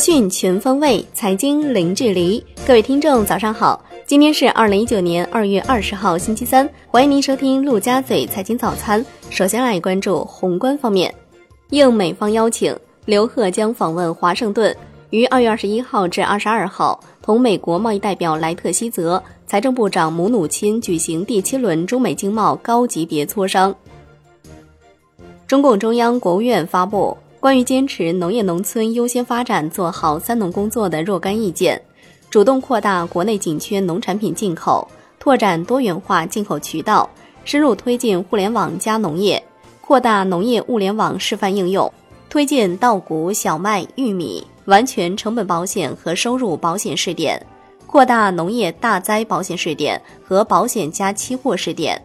讯全方位，财经零距离。各位听众，早上好！今天是二零一九年二月二十号，星期三。欢迎您收听陆家嘴财经早餐。首先来关注宏观方面，应美方邀请，刘鹤将访问华盛顿，于二月二十一号至二十二号同美国贸易代表莱特希泽、财政部长姆努钦举行第七轮中美经贸高级别磋商。中共中央、国务院发布。关于坚持农业农村优先发展、做好“三农”工作的若干意见，主动扩大国内紧缺农产品进口，拓展多元化进口渠道，深入推进互联网加农业，扩大农业物联网示范应用，推进稻谷、小麦、玉米完全成本保险和收入保险试点，扩大农业大灾保险试点和保险加期货试点，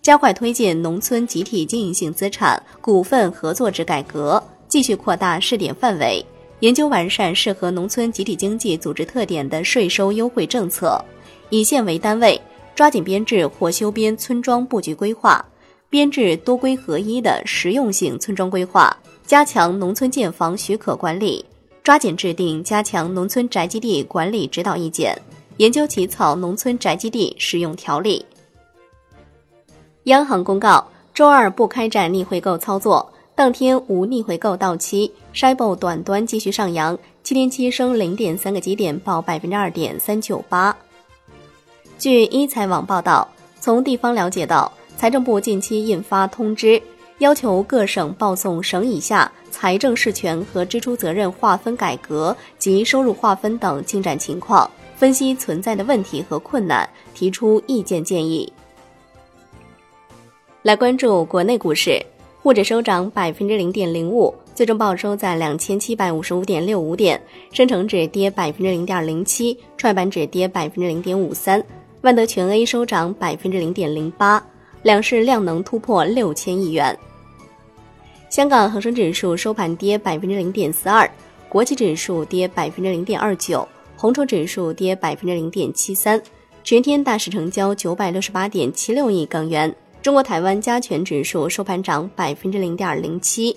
加快推进农村集体经营性资产股份合作制改革。继续扩大试点范围，研究完善适合农村集体经济组织特点的税收优惠政策，以县为单位，抓紧编制或修编村庄布局规划，编制多规合一的实用性村庄规划，加强农村建房许可管理，抓紧制定加强农村宅基地管理指导意见，研究起草农村宅基地使用条例。央行公告，周二不开展逆回购操作。当天无逆回购到期，SHIBO 短端继续上扬，七天期升零点三个基点，报百分之二点三九八。据一财网报道，从地方了解到，财政部近期印发通知，要求各省报送省以下财政事权和支出责任划分改革及收入划分等进展情况，分析存在的问题和困难，提出意见建议。来关注国内股市。沪指收涨百分之零点零五，最终报收在两千七百五十五点六五点；深成指跌百分之零点零七，创业板指跌百分之零点五三，万德全 A 收涨百分之零点零八，两市量能突破六千亿元。香港恒生指数收盘跌百分之零点四二，国际指数跌百分之零点二九，红筹指数跌百分之零点七三，全天大市成交九百六十八点七六亿港元。中国台湾加权指数收盘涨百分之零点零七。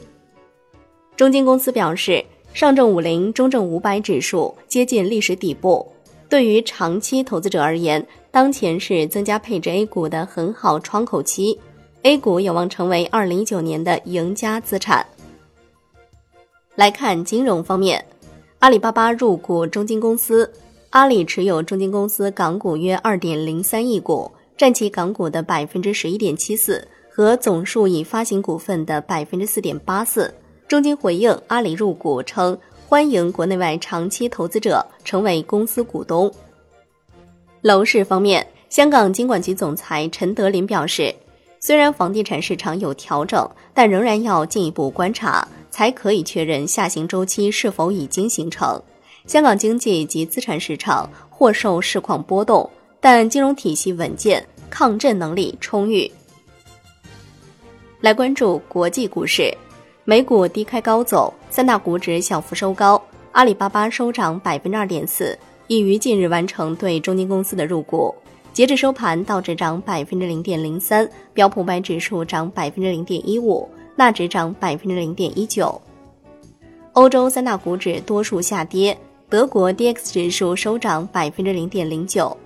中金公司表示，上证五零、中证五百指数接近历史底部，对于长期投资者而言，当前是增加配置 A 股的很好窗口期，A 股有望成为二零一九年的赢家资产。来看金融方面，阿里巴巴入股中金公司，阿里持有中金公司港股约二点零三亿股。占其港股的百分之十一点七四和总数已发行股份的百分之四点八四。中金回应阿里入股称，欢迎国内外长期投资者成为公司股东。楼市方面，香港金管局总裁陈德林表示，虽然房地产市场有调整，但仍然要进一步观察，才可以确认下行周期是否已经形成。香港经济及资产市场或受市况波动。但金融体系稳健，抗震能力充裕。来关注国际股市，美股低开高走，三大股指小幅收高。阿里巴巴收涨百分之二点四，已于近日完成对中金公司的入股。截至收盘，道指涨百分之零点零三，标普百指数涨百分之零点一五，纳指涨百分之零点一九。欧洲三大股指多数下跌，德国 D X 指数收涨百分之零点零九。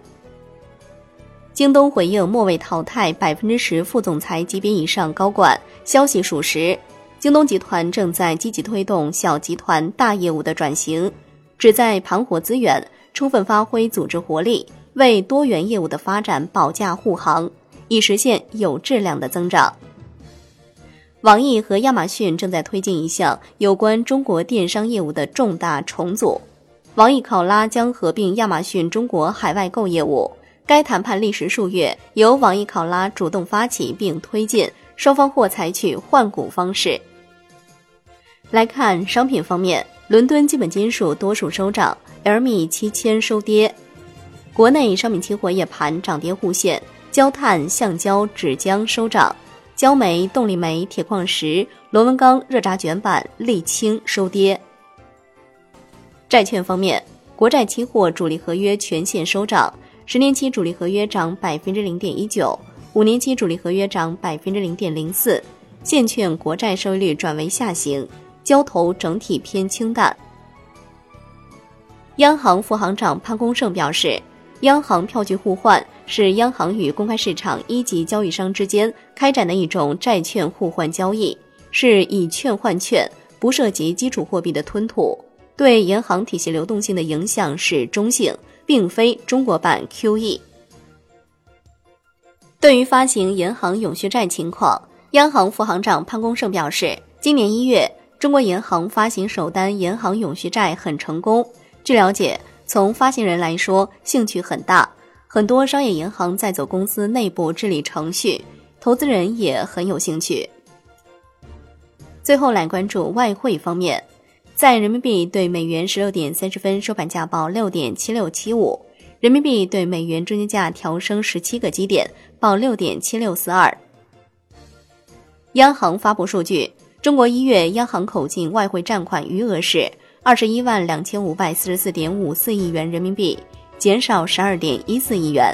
京东回应末位淘汰百分之十副总裁级别以上高管，消息属实。京东集团正在积极推动小集团大业务的转型，旨在盘活资源，充分发挥组织活力，为多元业务的发展保驾护航，以实现有质量的增长。网易和亚马逊正在推进一项有关中国电商业务的重大重组，网易考拉将合并亚马逊中国海外购业务。该谈判历时数月，由网易考拉主动发起并推进，双方或采取换股方式。来看商品方面，伦敦基本金属多数收涨，LME 七千收跌。国内商品期货夜盘涨跌互现，焦炭、橡胶、纸浆收涨，焦煤、动力煤、铁矿石、螺纹钢、热轧卷板、沥青收跌。债券方面，国债期货主力合约全线收涨。十年期主力合约涨百分之零点一九，五年期主力合约涨百分之零点零四，现券国债收益率转为下行，交投整体偏清淡。央行副行长潘功胜表示，央行票据互换是央行与公开市场一级交易商之间开展的一种债券互换交易，是以券换券，不涉及基础货币的吞吐，对银行体系流动性的影响是中性，并非中国版 QE。对于发行银行永续债情况，央行副行长潘功胜表示，今年一月，中国银行发行首单银行永续债很成功。据了解，从发行人来说，兴趣很大，很多商业银行在走公司内部治理程序，投资人也很有兴趣。最后来关注外汇方面，在人民币对美元十六点三十分收盘价报六点七六七五。人民币对美元中间价调升十七个基点，报六点七六四二。央行发布数据，中国一月央行口径外汇占款余额是二十一万两千五百四十四点五四亿元人民币，减少十二点一四亿元。